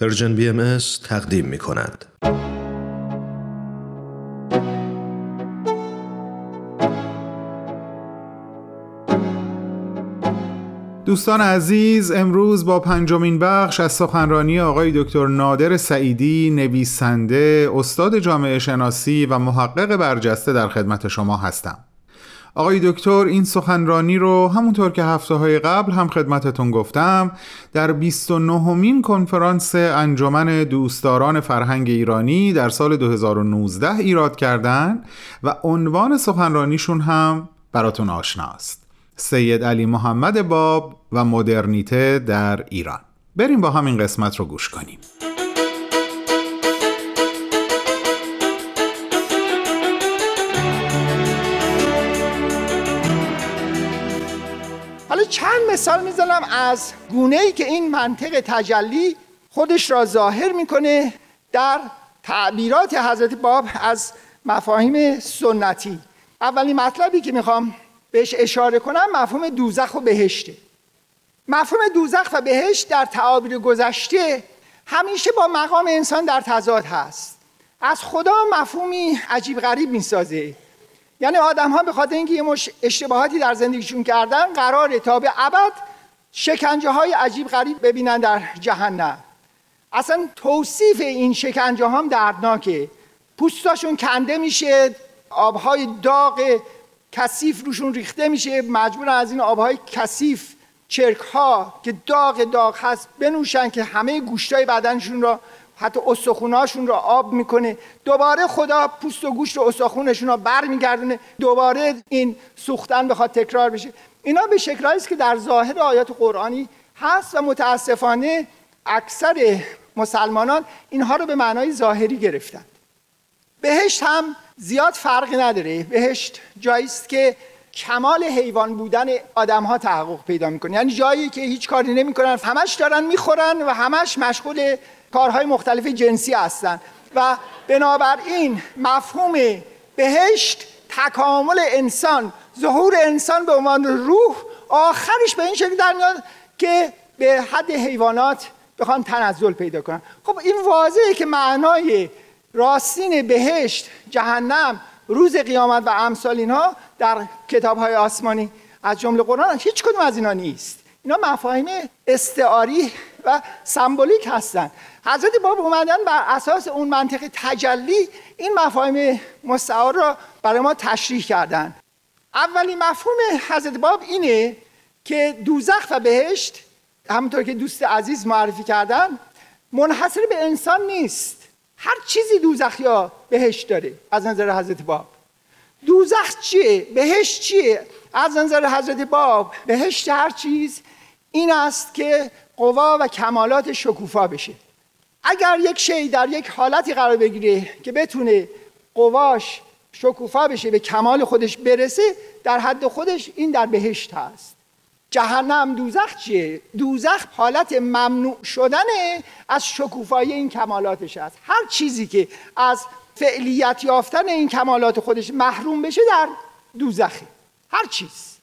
پرژن بی ام تقدیم می کند. دوستان عزیز امروز با پنجمین بخش از سخنرانی آقای دکتر نادر سعیدی نویسنده استاد جامعه شناسی و محقق برجسته در خدمت شما هستم آقای دکتر این سخنرانی رو همونطور که هفته های قبل هم خدمتتون گفتم در 29 مین کنفرانس انجمن دوستداران فرهنگ ایرانی در سال 2019 ایراد کردن و عنوان سخنرانیشون هم براتون آشناست سید علی محمد باب و مدرنیته در ایران. بریم با همین قسمت رو گوش کنیم. چند مثال می‌زنم از گونه ای که این منطق تجلی خودش را ظاهر می‌کنه در تعبیرات حضرت باب از مفاهیم سنتی. اولین مطلبی که می‌خوام بهش اشاره کنم مفهوم دوزخ و بهشته. مفهوم دوزخ و بهشت در تعابیر گذشته همیشه با مقام انسان در تضاد هست. از خدا مفهومی عجیب غریب می‌سازه. یعنی آدم ها به خاطر اینکه یه مش اشتباهاتی در زندگیشون کردن قراره تا به ابد شکنجه های عجیب غریب ببینن در جهنم. اصلا توصیف این شکنجه هم دردناکه. پوستاشون کنده میشه آبهای داغ کثیف روشون ریخته میشه. مجبورن از این آبهای کثیف چرک ها که داغ داغ هست بنوشن که همه گوشتای بدنشون را حتی استخوناشون رو آب می‌کنه. دوباره خدا پوست و گوشت و استخونشون رو برمیگردونه. دوباره این سوختن بخواد تکرار بشه. اینا به شکلهایی است که در ظاهر آیات قرآنی هست و متاسفانه اکثر مسلمانان اینها رو به معنای ظاهری گرفتن. بهشت هم زیاد فرقی نداره. بهشت جایی است که کمال حیوان بودن آدم ها تحقق پیدا می‌کنه. یعنی جایی که هیچ کاری نمی‌کنن همش دارن می‌خورن و همش مشغول کارهای مختلف جنسی هستن. و بنابراین مفهوم بهشت تکامل انسان ظهور انسان به عنوان روح آخرش به این شکل در میاد که به حد حیوانات بخوان تنزل پیدا کنن خب این واضحه که معنای راستین بهشت جهنم روز قیامت و امثال اینها در کتاب های آسمانی از جمله قرآن هیچ کدوم از اینا نیست. اینا مفاهیم استعاری و سمبولیک هستند حضرت باب اومدن بر اساس اون منطق تجلی این مفاهیم مستعار را برای ما تشریح کردن اولین مفهوم حضرت باب اینه که دوزخ و بهشت همونطور که دوست عزیز معرفی کردن منحصر به انسان نیست هر چیزی دوزخ یا بهشت داره از نظر حضرت باب دوزخ چیه؟ بهشت چیه؟ از نظر حضرت باب بهشت هر چیز این است که قوا و کمالات شکوفا بشه. اگر یک شی در یک حالتی قرار بگیره که بتونه قواش شکوفا بشه به کمال خودش برسه در حد خودش این در بهشت هست. جهنم دوزخ چیه؟ دوزخ حالت ممنوع شدن از شکوفایی این کمالاتش است هر چیزی که از فعلیت یافتن این کمالات خودش محروم بشه در دوزخه. هر چیز.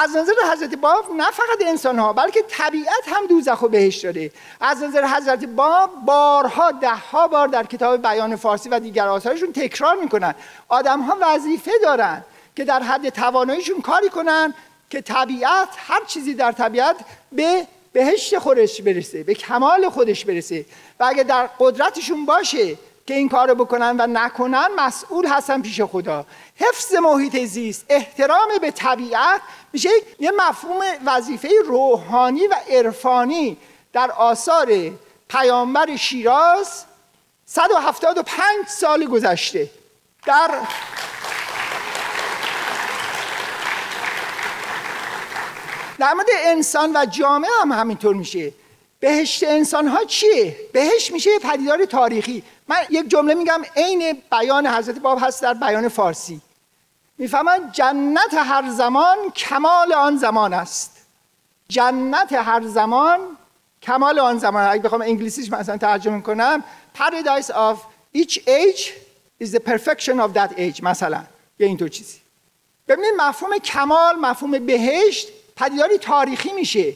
از نظر حضرت باب نه فقط انسان ها بلکه طبیعت هم دوزخ و بهش داره. از نظر حضرت باب بارها ده ها بار در کتاب بیان فارسی و دیگر آثارشون تکرار می‌کنن. آدم ها وظیفه دارن که در حد تواناییشون کاری کنن که طبیعت هر چیزی در طبیعت به بهشت خودش برسه به کمال خودش برسه. و اگه در قدرتشون باشه که این کارو بکنن و نکنن مسئول هستن پیش خدا. حفظ محیط زیست احترام به طبیعت میشه یه مفهوم وظیفه روحانی و عرفانی در آثار پیامبر شیراز 175 سال گذشته. در در مورد انسان و جامعه هم همینطور میشه. بهشت انسان ها چیه؟ بهشت میشه یه پدیدار تاریخی. من یک جمله میگم عین بیان حضرت باب هست در بیان فارسی. می‌فهمن جنت هر زمان کمال آن زمان است. جنت هر زمان کمال آن زمان اگه بخوام انگلیسیش مثلا ترجمه کنم paradise of each age is the perfection of that age مثلا یه اینطور چیزی. ببینید مفهوم کمال مفهوم بهشت پدیداری تاریخی میشه.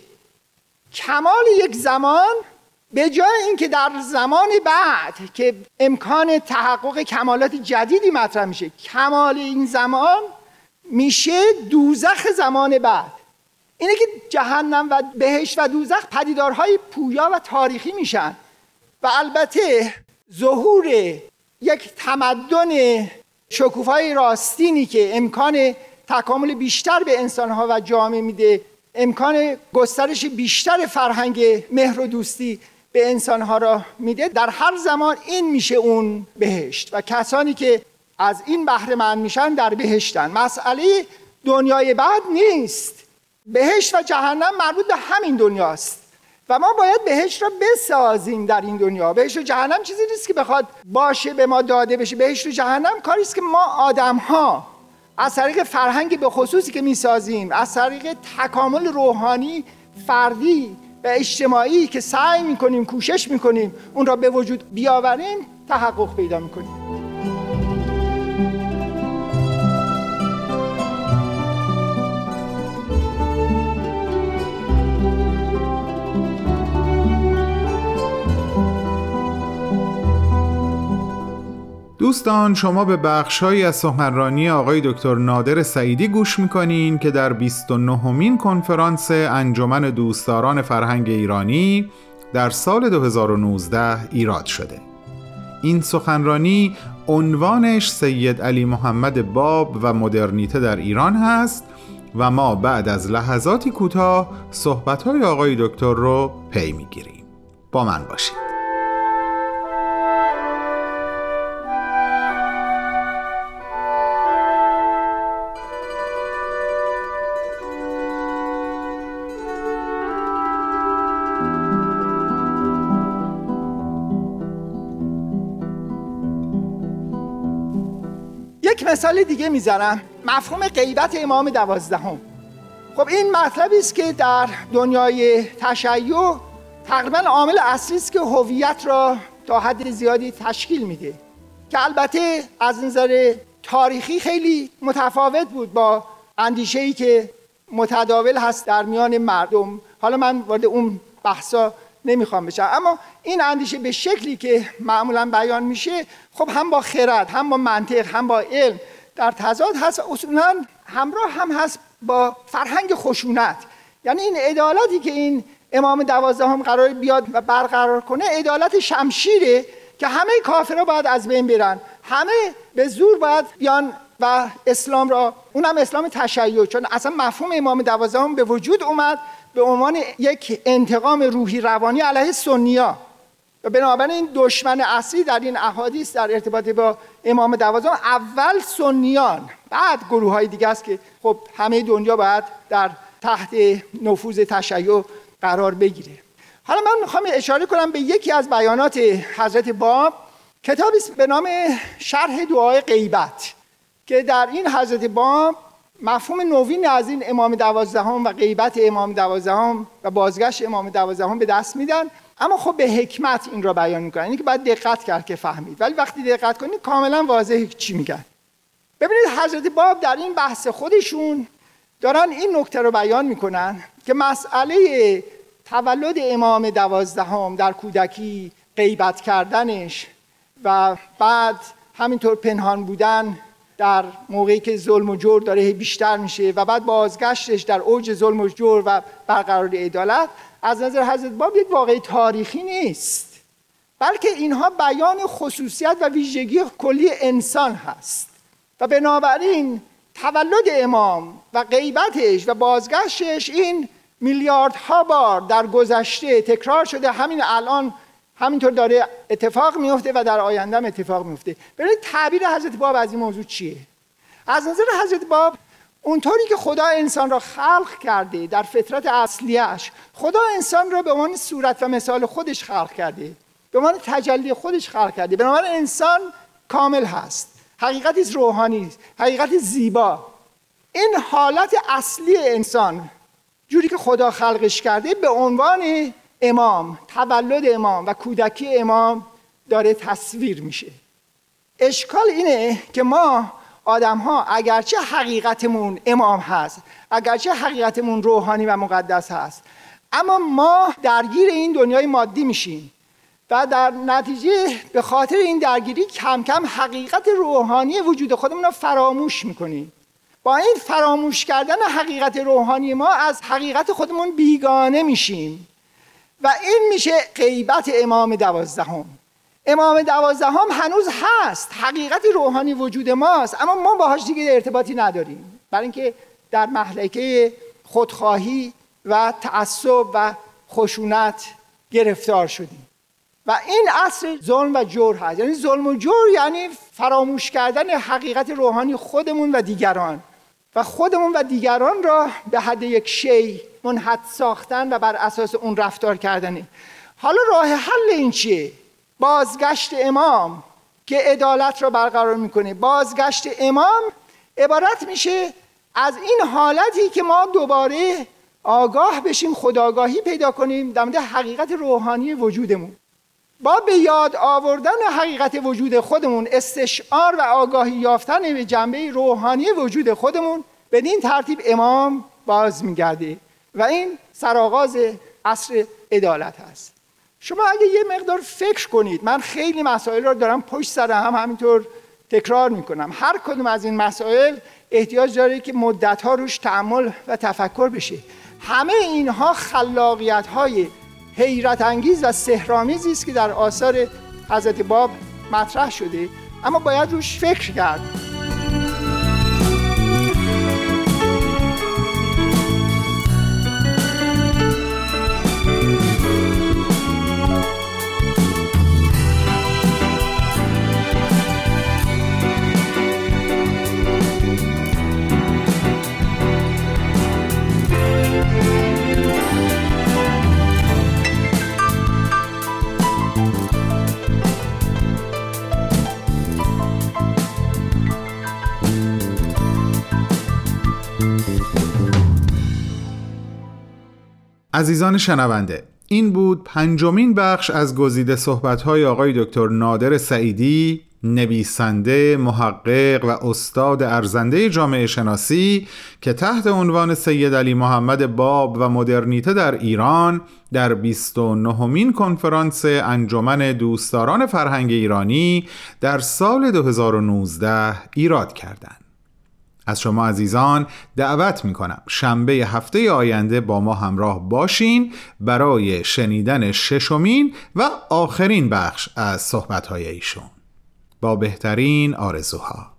کمال یک زمان به جای اینکه در زمان بعد که امکان تحقق کمالات جدیدی مطرح میشه کمال این زمان میشه دوزخ زمان بعد. اینه که جهنم و بهشت و دوزخ پدیدارهای پویا و تاریخی میشن و البته ظهور یک تمدن شکوفای راستینی که امکان تکامل بیشتر به انسانها و جامعه میده امکان گسترش بیشتر فرهنگ مهر و دوستی به انسانها را میده در هر زمان این میشه اون بهشت و کسانی که از این بهره من میشن در بهشتن. مسئله دنیای بعد نیست. بهشت و جهنم مربوط به همین دنیاست. و ما باید بهشت را بسازیم در این دنیا. بهشت و جهنم چیزی نیست که بخواد باشه به ما داده بشه. بهشت و جهنم کاری است که ما آدم ها از طریق فرهنگی به خصوصی که می‌سازیم از طریق تکامل روحانی فردی و اجتماعی که سعی می‌کنیم کوشش می‌کنیم اون را به وجود بیاوریم تحقق پیدا می‌کنیم. دوستان شما به بخشهایی از سخنرانی آقای دکتر نادر سعیدی گوش می‌کنین که در 29 مین کنفرانس انجمن دوستداران فرهنگ ایرانی در سال 2019 ایراد شده. این سخنرانی عنوانش سید علی محمد باب و مدرنیته در ایران هست و ما بعد از لحظاتی کوتاه صحبتهای آقای دکتر رو پی می‌گیریم. با من باشید. مثال دیگه می‌زنم. مفهوم غیبت امام دوازدهم. خب این مطلبی است که در دنیای تشیع تقریبا عامل اصلی است که هویت را تا حد زیادی تشکیل میده. که البته از نظر تاریخی خیلی متفاوت بود با اندیشه ای که متداول هست در میان مردم. حالا من وارد اون بحثا نمی‌خوام بشم اما این اندیشه به شکلی که معمولا بیان میشه خب هم با خرد هم با منطق هم با علم در تضاد هست اصولا همراه هم هست با فرهنگ خشونت. یعنی این عدالتی که این امام دوازدهم قرار بیاد و برقرار کنه عدالت شمشیره که همه کافرها باید از بین برن. همه به زور باید بیان و اسلام را اونم اسلام تشیع چون اصلا مفهوم امام دوازدهم به وجود اومد به عنوان یک انتقام روحی روانی علیه سنیا. و بنابراین دشمن اصلی در این احادیث در ارتباط با امام دوازدهم اول سنیان. بعد گروه های دیگه است که خب همه دنیا باید در تحت نفوذ تشیع قرار بگیره. حالا من می‌خوام اشاره کنم به یکی از بیانات حضرت باب. کتابی به نام شرح دعای غیبت که در این حضرت باب مفهوم نوین از این امام دوازدهم و غیبت امام دوازدهم و بازگشت امام دوازدهم به دست میدن. اما خب به حکمت این را بیان می‌کنن. اینه که باید دقت کرد که فهمید. ولی وقتی دقت کنید کاملا واضحه چی میگن. ببینید حضرت باب در این بحث خودشون دارن این نکته رو بیان می‌کنن که مسئله تولد امام دوازدهم در کودکی غیبت کردنش و بعد همینطور پنهان بودن در موقعی که ظلم و جور داره بیشتر میشه و بعد بازگشتش در اوج ظلم و جور و برقرار عدالت از نظر حضرت باب یک واقعی تاریخی نیست بلکه اینها بیان خصوصیت و ویژگی کلی انسان هست. و بنابراین تولد امام و غیبتش و بازگشتش این میلیاردها بار در گذشته تکرار شده همین الان همینطور داره اتفاق میفته و در آینده هم اتفاق میفته. ببینید تعبیر حضرت باب از این موضوع چیه؟ از نظر حضرت باب اونطوری که خدا انسان را خلق کرده در فطرت اصلیش خدا انسان را به عنوان صورت و مثال خودش خلق کرده به عنوان تجلی خودش خلق کرده. بنابراین انسان کامل هست. حقیقتی روحانی است. حقیقت زیبا. این حالت اصلی انسان جوری که خدا خلقش کرده به عنوان امام تولد امام و کودکی امام داره تصویر میشه. اشکال اینه که ما آدم ها اگرچه حقیقتمون امام هست اگرچه حقیقتمون روحانی و مقدس هست اما ما درگیر این دنیای مادی میشیم و در نتیجه به خاطر این درگیری کم کم حقیقت روحانی وجود خودمون رو فراموش می‌کنیم. با این فراموش کردن حقیقت روحانی ما از حقیقت خودمون بیگانه میشیم. و این میشه غیبت امام دوازدهم. امام دوازدهم هنوز هست. حقیقت روحانی وجود ماست. اما ما باهاش دیگه ارتباطی نداریم. برای اینکه در محلکه خودخواهی و تعصب و خشونت گرفتار شدیم. و این اصل ظلم و جور هست. یعنی ظلم و جور یعنی فراموش کردن حقیقت روحانی خودمون و دیگران. و خودمون و دیگران را به حد یک شی منحد ساختن و بر اساس اون رفتار کردنه حالا راه حل این چیه؟ بازگشت امام که عدالت را برقرار می‌کنه. بازگشت امام عبارت میشه از این حالتی که ما دوباره آگاه بشیم خداگاهی پیدا کنیم در حقیقت روحانی وجودمون. با به یاد آوردن حقیقت وجود خودمون استشعار و آگاهی یافتن به جنبه روحانی وجود خودمون بدین ترتیب امام باز میگرده. و این سرآغاز عصر عدالت هست. شما اگه یه مقدار فکر کنید من خیلی مسائل رو دارم پشت سر هم همینطور تکرار می‌کنم. هر کدوم از این مسائل احتیاج داره که مدت ها روش تعمل و تفکر بشه. همه اینها خلاقیت های حیرت انگیز و سهرامیزی است که در آثار حضرت باب مطرح شده. اما باید روش فکر کرد. عزیزان شنونده این بود پنجمین بخش از گزیده صحبت‌های آقای دکتر نادر سعیدی نویسنده، محقق و استاد ارزنده جامعه شناسی که تحت عنوان سید علی محمد باب و مدرنیته در ایران در 29 مین کنفرانس انجمن دوستداران فرهنگ ایرانی در سال 2019 ایراد کردند. از شما عزیزان دعوت می کنم شنبه هفته آینده با ما همراه باشین برای شنیدن ششمین و آخرین بخش از صحبت ایشون. با بهترین آرزوها.